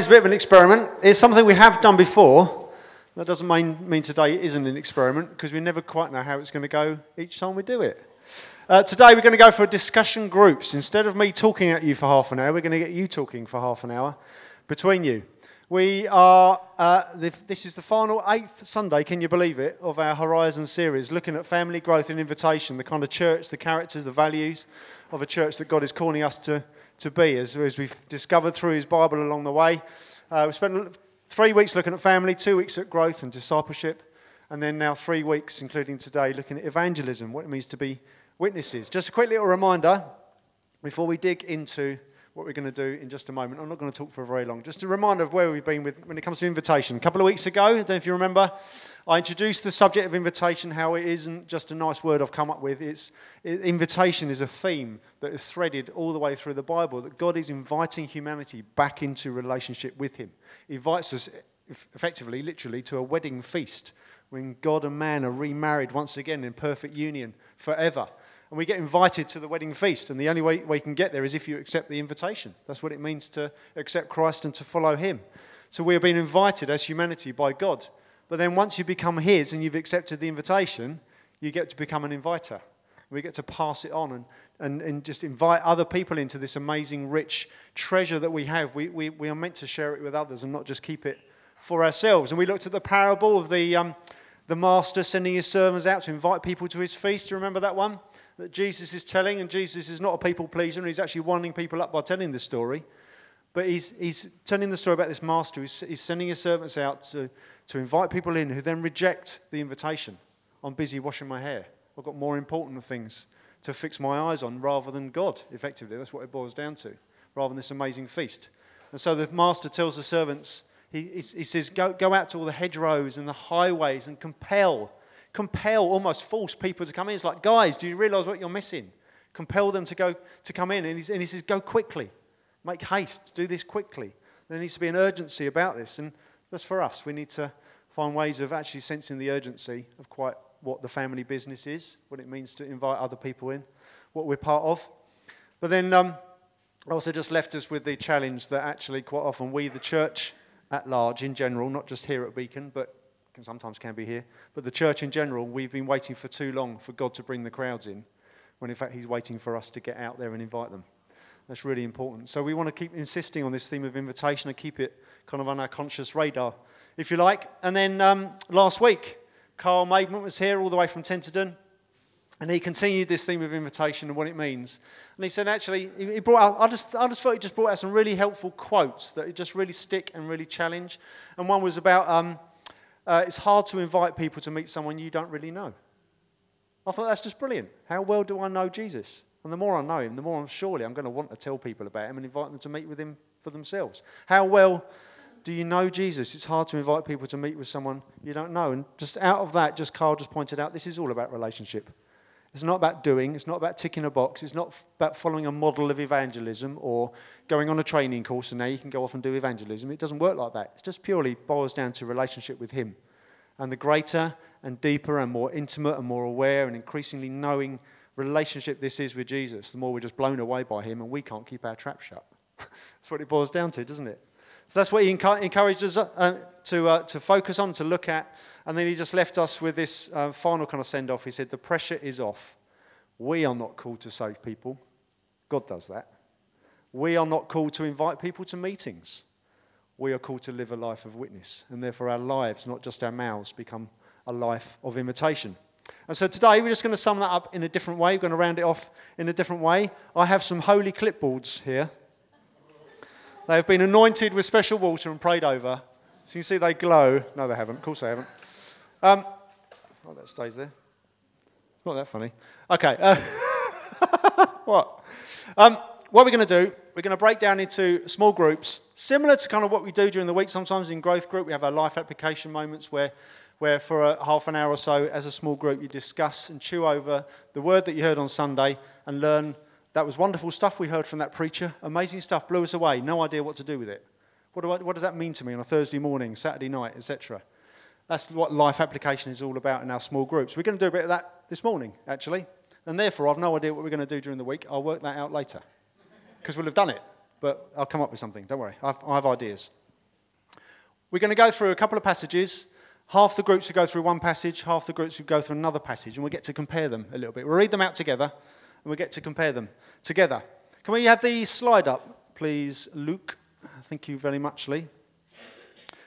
It's a bit of an experiment. It's something we have done before. That doesn't mean, mean today isn't an experiment because we never quite know how it's going to go each time we do it. Uh, today we're going to go for discussion groups. Instead of me talking at you for half an hour, we're going to get you talking for half an hour between you. We are, uh, this is the final eighth Sunday, can you believe it, of our Horizon series, looking at family growth and invitation, the kind of church, the characters, the values of a church that God is calling us to to be, as, as we've discovered through his Bible along the way. Uh, we spent three weeks looking at family, two weeks at growth and discipleship, and then now three weeks, including today, looking at evangelism, what it means to be witnesses. Just a quick little reminder before we dig into what we're going to do in just a moment. I'm not going to talk for very long. Just a reminder of where we've been with, when it comes to invitation. A couple of weeks ago, I don't know if you remember, I introduced the subject of invitation, how it isn't just a nice word I've come up with. It's, it, invitation is a theme that is threaded all the way through the Bible, that God is inviting humanity back into relationship with Him. He invites us effectively, literally, to a wedding feast when God and man are remarried once again in perfect union forever and we get invited to the wedding feast. And the only way we can get there is if you accept the invitation. That's what it means to accept Christ and to follow Him. So we have been invited as humanity by God. But then once you become His and you've accepted the invitation, you get to become an inviter. We get to pass it on and, and, and just invite other people into this amazing, rich treasure that we have. We, we, we are meant to share it with others and not just keep it for ourselves. And we looked at the parable of the, um, the master sending his servants out to invite people to his feast. Do you remember that one? That Jesus is telling, and Jesus is not a people pleaser, and he's actually winding people up by telling this story. But he's, he's telling the story about this master who's he's sending his servants out to, to invite people in who then reject the invitation. I'm busy washing my hair. I've got more important things to fix my eyes on rather than God, effectively. That's what it boils down to, rather than this amazing feast. And so the master tells the servants, he, he, he says, go, go out to all the hedgerows and the highways and compel compel, almost force people to come in. It's like, guys, do you realize what you're missing? Compel them to go to come in. And, and he says, go quickly. Make haste. Do this quickly. There needs to be an urgency about this. And that's for us. We need to find ways of actually sensing the urgency of quite what the family business is, what it means to invite other people in, what we're part of. But then um, also just left us with the challenge that actually quite often we, the church at large in general, not just here at Beacon, but can sometimes can be here, but the church in general, we've been waiting for too long for God to bring the crowds in, when in fact He's waiting for us to get out there and invite them. That's really important. So we want to keep insisting on this theme of invitation and keep it kind of on our conscious radar, if you like. And then um, last week, Carl Maidment was here all the way from Tenterden. And he continued this theme of invitation and what it means. And he said, actually, he brought out, I just, I just thought he just brought out some really helpful quotes that just really stick and really challenge. And one was about um, uh, it's hard to invite people to meet someone you don't really know. I thought that's just brilliant. How well do I know Jesus? And the more I know him, the more I'm surely I'm going to want to tell people about him and invite them to meet with him for themselves. How well do you know Jesus? It's hard to invite people to meet with someone you don't know. And just out of that, just Carl just pointed out, this is all about relationship. It's not about doing, it's not about ticking a box, it's not about following a model of evangelism or going on a training course and now you can go off and do evangelism. It doesn't work like that. It just purely boils down to relationship with Him. And the greater and deeper and more intimate and more aware and increasingly knowing relationship this is with Jesus, the more we're just blown away by Him and we can't keep our trap shut. that's what it boils down to, doesn't it? So that's what he encouraged us uh, to, uh, to focus on, to look at. And then he just left us with this uh, final kind of send off. He said, The pressure is off. We are not called to save people, God does that. We are not called to invite people to meetings. We are called to live a life of witness. And therefore, our lives, not just our mouths, become a life of imitation. And so today, we're just going to sum that up in a different way. We're going to round it off in a different way. I have some holy clipboards here. They have been anointed with special water and prayed over. So you see they glow. No, they haven't. Of course they haven't. Um, oh, that stays there. Not that funny. Okay. Uh, what? Um, what we're going to do, we're going to break down into small groups, similar to kind of what we do during the week. Sometimes in growth group, we have our life application moments where, where for a half an hour or so, as a small group, you discuss and chew over the word that you heard on Sunday and learn that was wonderful stuff we heard from that preacher. Amazing stuff, blew us away. No idea what to do with it. What, do I, what does that mean to me on a Thursday morning, Saturday night, etc.? That's what life application is all about in our small groups. We're going to do a bit of that this morning, actually. And therefore, I've no idea what we're going to do during the week. I'll work that out later because we'll have done it. But I'll come up with something. Don't worry. I have, I have ideas. We're going to go through a couple of passages. Half the groups will go through one passage, half the groups will go through another passage, and we'll get to compare them a little bit. We'll read them out together, and we'll get to compare them together. Can we have the slide up, please, Luke? Thank you very much, Lee.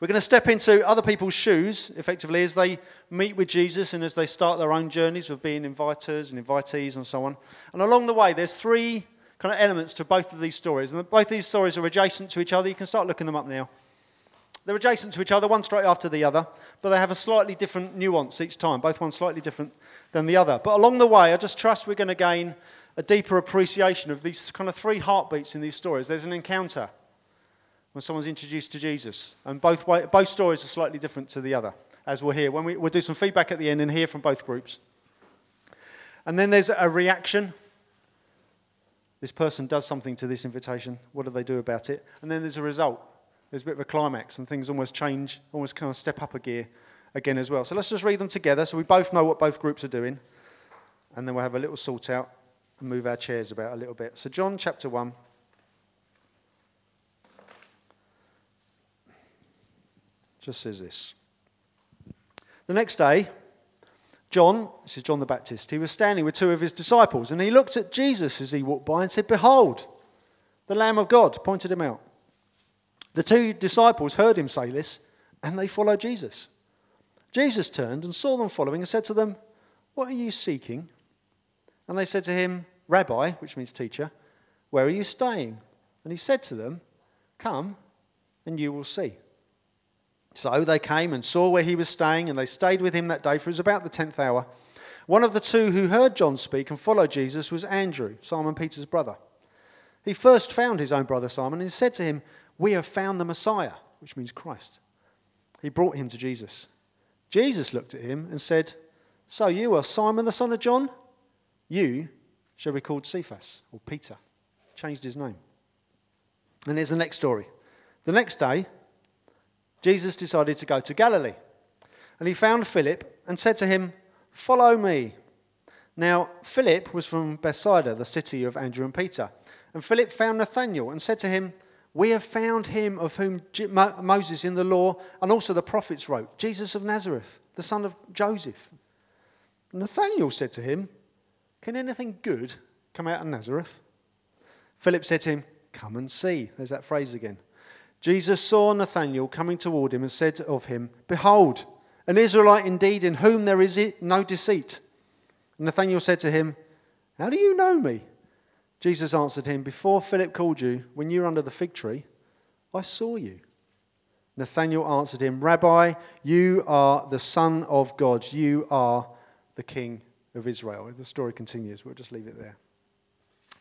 We're going to step into other people's shoes, effectively, as they meet with Jesus and as they start their own journeys of being inviters and invitees and so on. And along the way, there's three kind of elements to both of these stories. And both these stories are adjacent to each other. You can start looking them up now. They're adjacent to each other, one straight after the other, but they have a slightly different nuance each time, both ones slightly different than the other. But along the way, I just trust we're going to gain a deeper appreciation of these kind of three heartbeats in these stories. There's an encounter when someone's introduced to Jesus, and both, way, both stories are slightly different to the other, as we'll hear. When we, we'll do some feedback at the end and hear from both groups. And then there's a reaction. This person does something to this invitation. What do they do about it? And then there's a result there's a bit of a climax and things almost change, almost kind of step up a gear again as well. So let's just read them together so we both know what both groups are doing. And then we'll have a little sort out and move our chairs about a little bit. So, John chapter 1. Just says this. The next day, John, this is John the Baptist, he was standing with two of his disciples and he looked at Jesus as he walked by and said, Behold, the Lamb of God, pointed him out. The two disciples heard him say this, and they followed Jesus. Jesus turned and saw them following and said to them, What are you seeking? And they said to him, Rabbi, which means teacher, where are you staying? And he said to them, Come, and you will see. So they came and saw where he was staying, and they stayed with him that day, for it was about the tenth hour. One of the two who heard John speak and followed Jesus was Andrew, Simon Peter's brother. He first found his own brother Simon and said to him, we have found the Messiah, which means Christ. He brought him to Jesus. Jesus looked at him and said, So you are Simon the son of John? You shall be called Cephas, or Peter. Changed his name. And here's the next story. The next day, Jesus decided to go to Galilee. And he found Philip and said to him, Follow me. Now, Philip was from Bethsaida, the city of Andrew and Peter. And Philip found Nathanael and said to him, we have found him of whom Moses in the law and also the prophets wrote, Jesus of Nazareth, the son of Joseph. Nathanael said to him, Can anything good come out of Nazareth? Philip said to him, Come and see. There's that phrase again. Jesus saw Nathanael coming toward him and said of him, Behold, an Israelite indeed, in whom there is no deceit. Nathanael said to him, How do you know me? Jesus answered him, Before Philip called you, when you were under the fig tree, I saw you. Nathanael answered him, Rabbi, you are the Son of God. You are the King of Israel. The story continues. We'll just leave it there.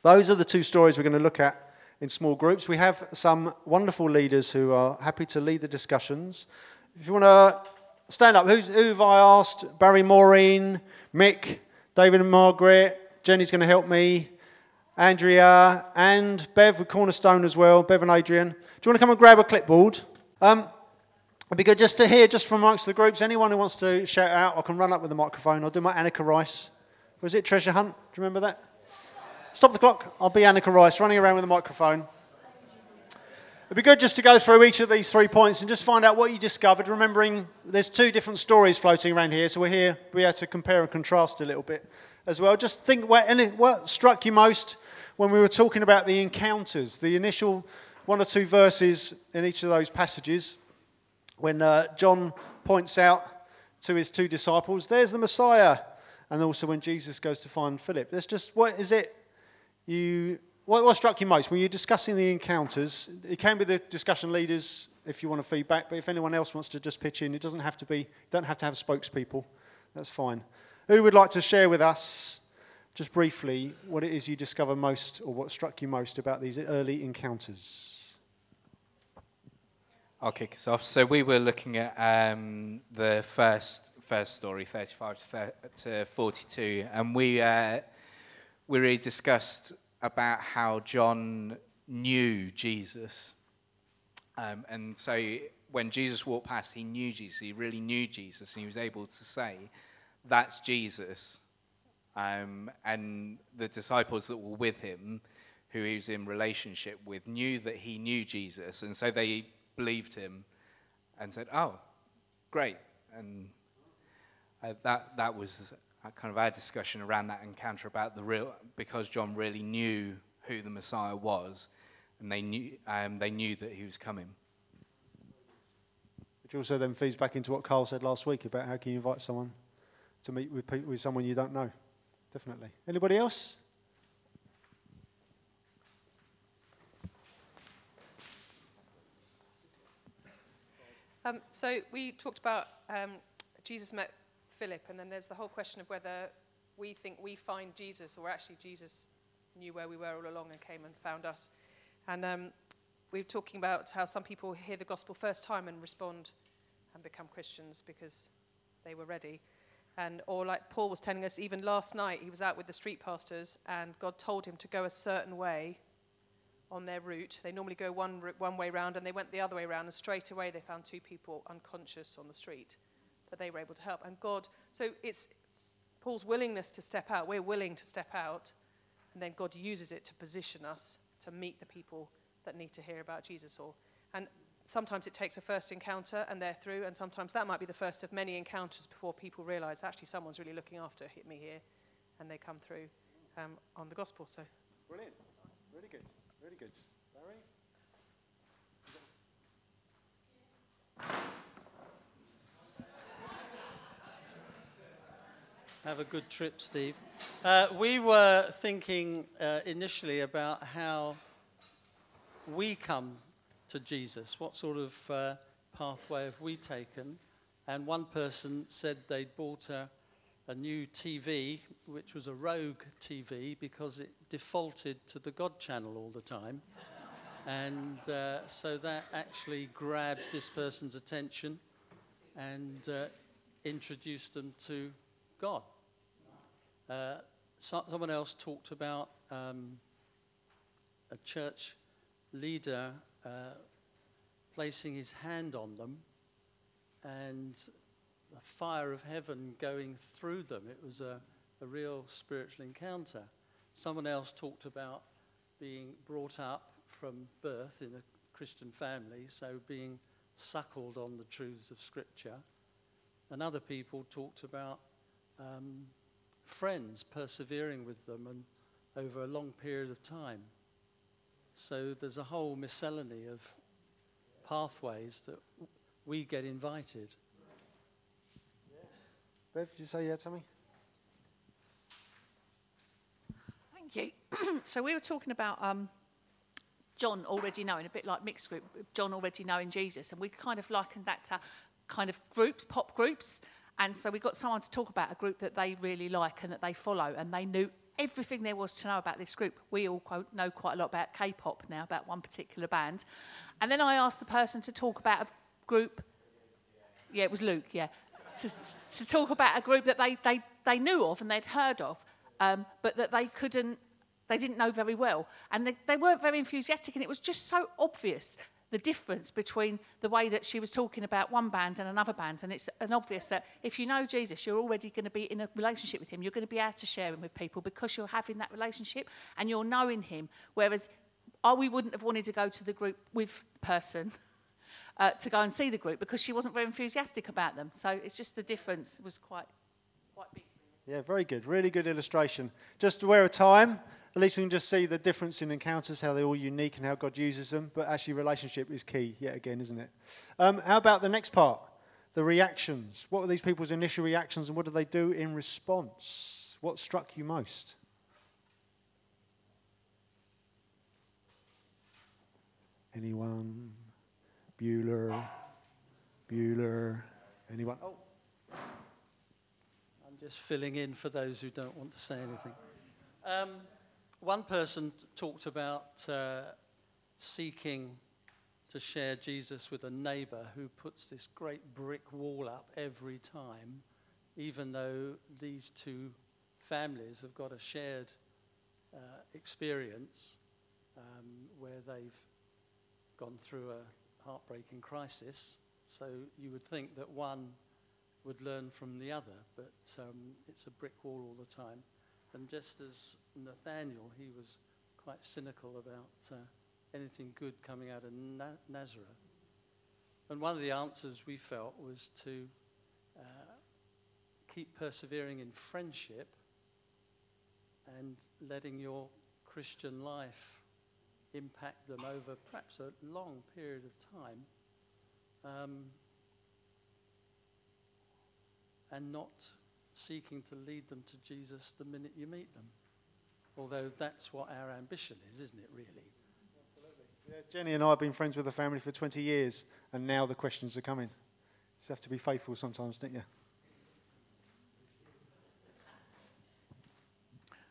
Those are the two stories we're going to look at in small groups. We have some wonderful leaders who are happy to lead the discussions. If you want to stand up, Who's, who have I asked? Barry Maureen, Mick, David and Margaret. Jenny's going to help me. Andrea, and Bev with Cornerstone as well, Bev and Adrian. Do you want to come and grab a clipboard? Um, it'd be good just to hear, just from amongst the groups, anyone who wants to shout out, I can run up with the microphone. I'll do my Anneka Rice. Was it Treasure Hunt? Do you remember that? Stop the clock. I'll be Anneka Rice, running around with a microphone. It'd be good just to go through each of these three points and just find out what you discovered, remembering there's two different stories floating around here, so we're here, we're to compare and contrast a little bit as well. Just think what, what struck you most when we were talking about the encounters, the initial one or two verses in each of those passages, when uh, John points out to his two disciples, there's the Messiah. And also when Jesus goes to find Philip. That's just, what is it you, what, what struck you most? When you're discussing the encounters, it can be the discussion leaders if you want to feedback, but if anyone else wants to just pitch in, it doesn't have to be, you don't have to have spokespeople. That's fine. Who would like to share with us just briefly what it is you discover most or what struck you most about these early encounters. I'll kick us off. So we were looking at um, the first first story, 35 to 42, and we uh, we really discussed about how John knew Jesus, um, and so when Jesus walked past, he knew Jesus. He really knew Jesus, and he was able to say, "That's Jesus." Um, and the disciples that were with him, who he was in relationship with, knew that he knew Jesus. And so they believed him and said, "Oh, great," and uh, that that was kind of our discussion around that encounter about the real because John really knew who the Messiah was, and they knew um, they knew that he was coming. Which also then feeds back into what Carl said last week about how can you invite someone to meet with, people, with someone you don't know. Definitely. Anybody else? Um, so we talked about um, Jesus met Philip, and then there's the whole question of whether we think we find Jesus, or actually Jesus knew where we were all along and came and found us. And um, we were talking about how some people hear the gospel first time and respond and become Christians because they were ready. And or like Paul was telling us, even last night he was out with the street pastors, and God told him to go a certain way on their route. They normally go one, one way round, and they went the other way round, and straight away they found two people unconscious on the street. But they were able to help. And God, so it's Paul's willingness to step out. We're willing to step out, and then God uses it to position us to meet the people that need to hear about Jesus. Or, and sometimes it takes a first encounter and they're through, and sometimes that might be the first of many encounters before people realize actually someone's really looking after me here, and they come through um, on the gospel. So, brilliant, really good. Really good. Barry? Have a good trip, Steve. Uh, we were thinking uh, initially about how we come to Jesus. What sort of uh, pathway have we taken? And one person said they'd bought a, a new TV, which was a rogue TV, because it defaulted to the God channel all the time. and uh, so that actually grabbed this person's attention and uh, introduced them to God. Uh, so, someone else talked about um, a church leader uh, placing his hand on them and the fire of heaven going through them. It was a, a real spiritual encounter. Someone else talked about being brought up from birth in a Christian family, so being suckled on the truths of Scripture. And other people talked about um, friends persevering with them and over a long period of time. So there's a whole miscellany of pathways that we get invited. Bev, did you say yeah, Tommy? Thank you. so we were talking about um, John already knowing, a bit like Mick's group, John already knowing Jesus, and we kind of likened that to kind of groups, pop groups. And so we got someone to talk about a group that they really like and that they follow, and they knew everything there was to know about this group. We all quote, know quite a lot about K pop now, about one particular band. And then I asked the person to talk about a group. Yeah, it was Luke, yeah. To, to talk about a group that they, they, they knew of and they'd heard of, um, but that they couldn't, they didn't know very well. And they, they weren't very enthusiastic, and it was just so obvious the difference between the way that she was talking about one band and another band. And it's an obvious that if you know Jesus, you're already going to be in a relationship with him. You're going to be able to share him with people because you're having that relationship and you're knowing him. Whereas oh, we wouldn't have wanted to go to the group with person. Uh, to go and see the group because she wasn't very enthusiastic about them. So it's just the difference was quite, quite big. Yeah, very good. Really good illustration. Just aware of time, at least we can just see the difference in encounters, how they're all unique and how God uses them. But actually, relationship is key, yet again, isn't it? Um, how about the next part? The reactions. What were these people's initial reactions and what did they do in response? What struck you most? Anyone? Bueller? Bueller? Anyone? Oh. I'm just filling in for those who don't want to say anything. Um, one person talked about uh, seeking to share Jesus with a neighbor who puts this great brick wall up every time, even though these two families have got a shared uh, experience um, where they've gone through a heartbreaking crisis. So you would think that one would learn from the other, but um, it's a brick wall all the time. And just as Nathanael, he was quite cynical about uh, anything good coming out of Na- Nazareth. And one of the answers we felt was to uh, keep persevering in friendship and letting your Christian life impact them over perhaps a long period of time. Um, and not seeking to lead them to Jesus the minute you meet them. Although that's what our ambition is, isn't it, really? Yeah, Jenny and I have been friends with the family for 20 years, and now the questions are coming. You just have to be faithful sometimes, don't you?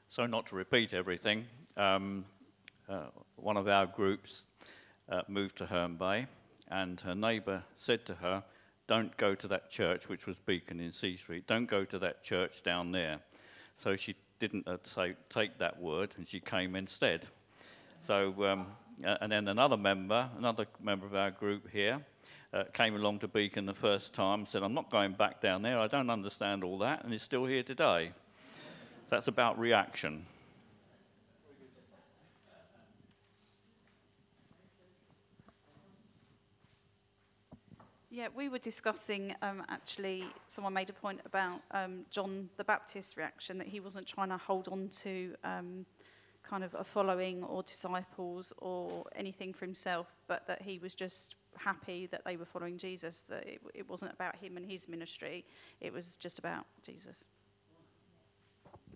So, not to repeat everything, um, uh, one of our groups uh, moved to Herne Bay, and her neighbour said to her, Don't go to that church, which was Beacon in Sea Street, don't go to that church down there. So, she didn't uh, say, take that word, and she came instead. So, um, and then another member, another member of our group here, uh, came along to Beacon the first time, said, I'm not going back down there, I don't understand all that, and is still here today. That's about reaction. Yeah, we were discussing um, actually, someone made a point about um, John the Baptist's reaction that he wasn't trying to hold on to um, kind of a following or disciples or anything for himself, but that he was just happy that they were following Jesus, that it, it wasn't about him and his ministry, it was just about Jesus.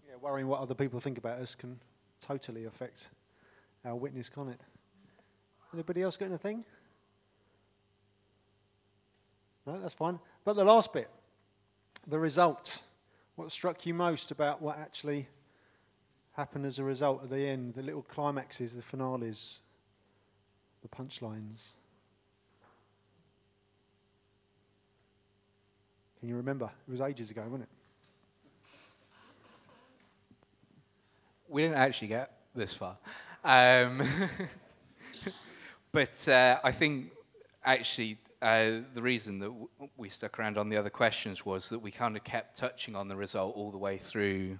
Yeah, worrying what other people think about us can totally affect our witness, can't it? Anybody else got anything? No, that's fine. But the last bit, the result. What struck you most about what actually happened as a result at the end? The little climaxes, the finales, the punchlines. Can you remember? It was ages ago, wasn't it? We didn't actually get this far. Um, but uh, I think actually uh, the reason that w- we stuck around on the other questions was that we kind of kept touching on the result all the way through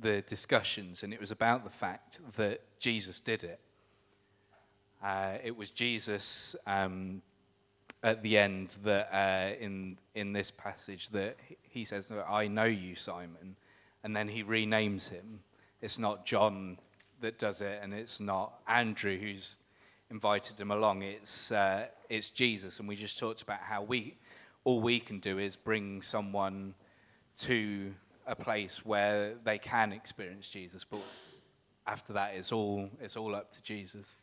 the discussions, and it was about the fact that Jesus did it. Uh, it was Jesus um, at the end that uh, in in this passage that he says, "I know you, Simon," and then he renames him. It's not John that does it, and it's not Andrew who's invited him along. It's uh, it's Jesus, and we just talked about how we all we can do is bring someone to a place where they can experience Jesus, but after that, it's all it's all up to Jesus.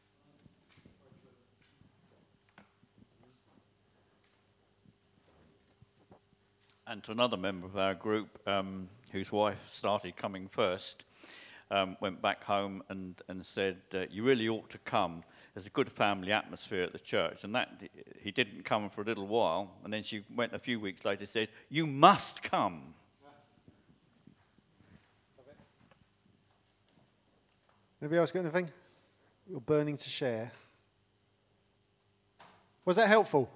And to another member of our group, um, whose wife started coming first, um, went back home and, and said, uh, You really ought to come. There's a good family atmosphere at the church. And that he didn't come for a little while. And then she went a few weeks later and said, You must come. Anybody else got anything? You're burning to share. Was that helpful?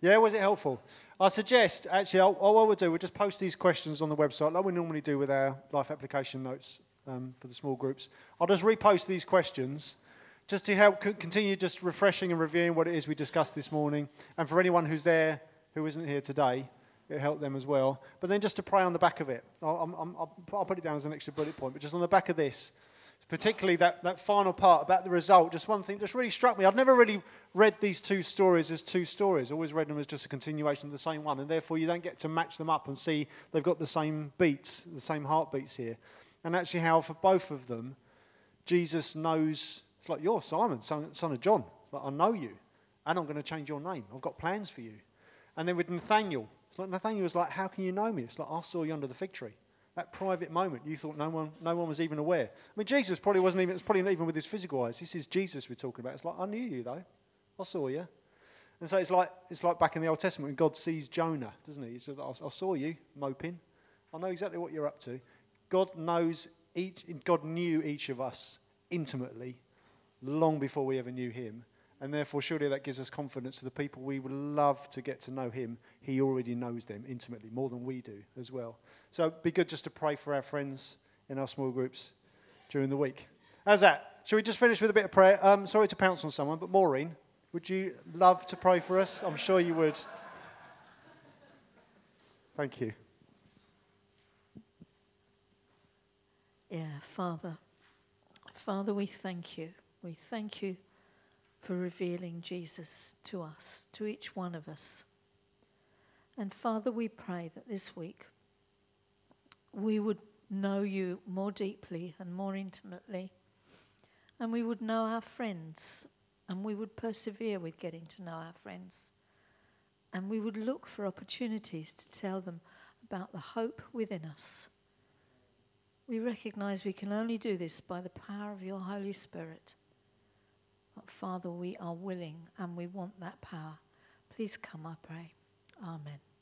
Yeah, was it helpful? I suggest, actually, I would do, we'll just post these questions on the website like we normally do with our life application notes um, for the small groups. I'll just repost these questions just to help continue just refreshing and reviewing what it is we discussed this morning. And for anyone who's there who isn't here today, it helped them as well. But then just to pray on the back of it, I'll, I'll, I'll put it down as an extra bullet point, but just on the back of this, particularly that, that final part about the result, just one thing just really struck me. I've never really read these two stories as two stories, always read them as just a continuation of the same one, and therefore you don't get to match them up and see they've got the same beats, the same heartbeats here. And actually, how for both of them, Jesus knows, it's like, you're Simon, son, son of John. Like, I know you, and I'm going to change your name. I've got plans for you. And then with Nathanael, it's like Nathanael was like, How can you know me? It's like, I saw you under the fig tree that private moment, you thought no one, no one was even aware. I mean, Jesus probably wasn't even, it's probably not even with his physical eyes. This is Jesus we're talking about. It's like, I knew you though. I saw you. And so it's like, it's like back in the Old Testament when God sees Jonah, doesn't he? He I, I saw you moping. I know exactly what you're up to. God knows each, God knew each of us intimately long before we ever knew him. And therefore, surely that gives us confidence to the people we would love to get to know him. He already knows them intimately, more than we do as well. So be good just to pray for our friends in our small groups during the week. How's that? Shall we just finish with a bit of prayer? Um, sorry to pounce on someone, but Maureen, would you love to pray for us? I'm sure you would. Thank you. Yeah, Father. Father, we thank you. We thank you for revealing Jesus to us, to each one of us. And Father, we pray that this week we would know you more deeply and more intimately, and we would know our friends, and we would persevere with getting to know our friends, and we would look for opportunities to tell them about the hope within us. We recognize we can only do this by the power of your Holy Spirit. Father, we are willing and we want that power. Please come, I pray. Amen.